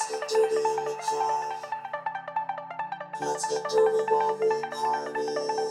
Let's get dirty in the club. While we party.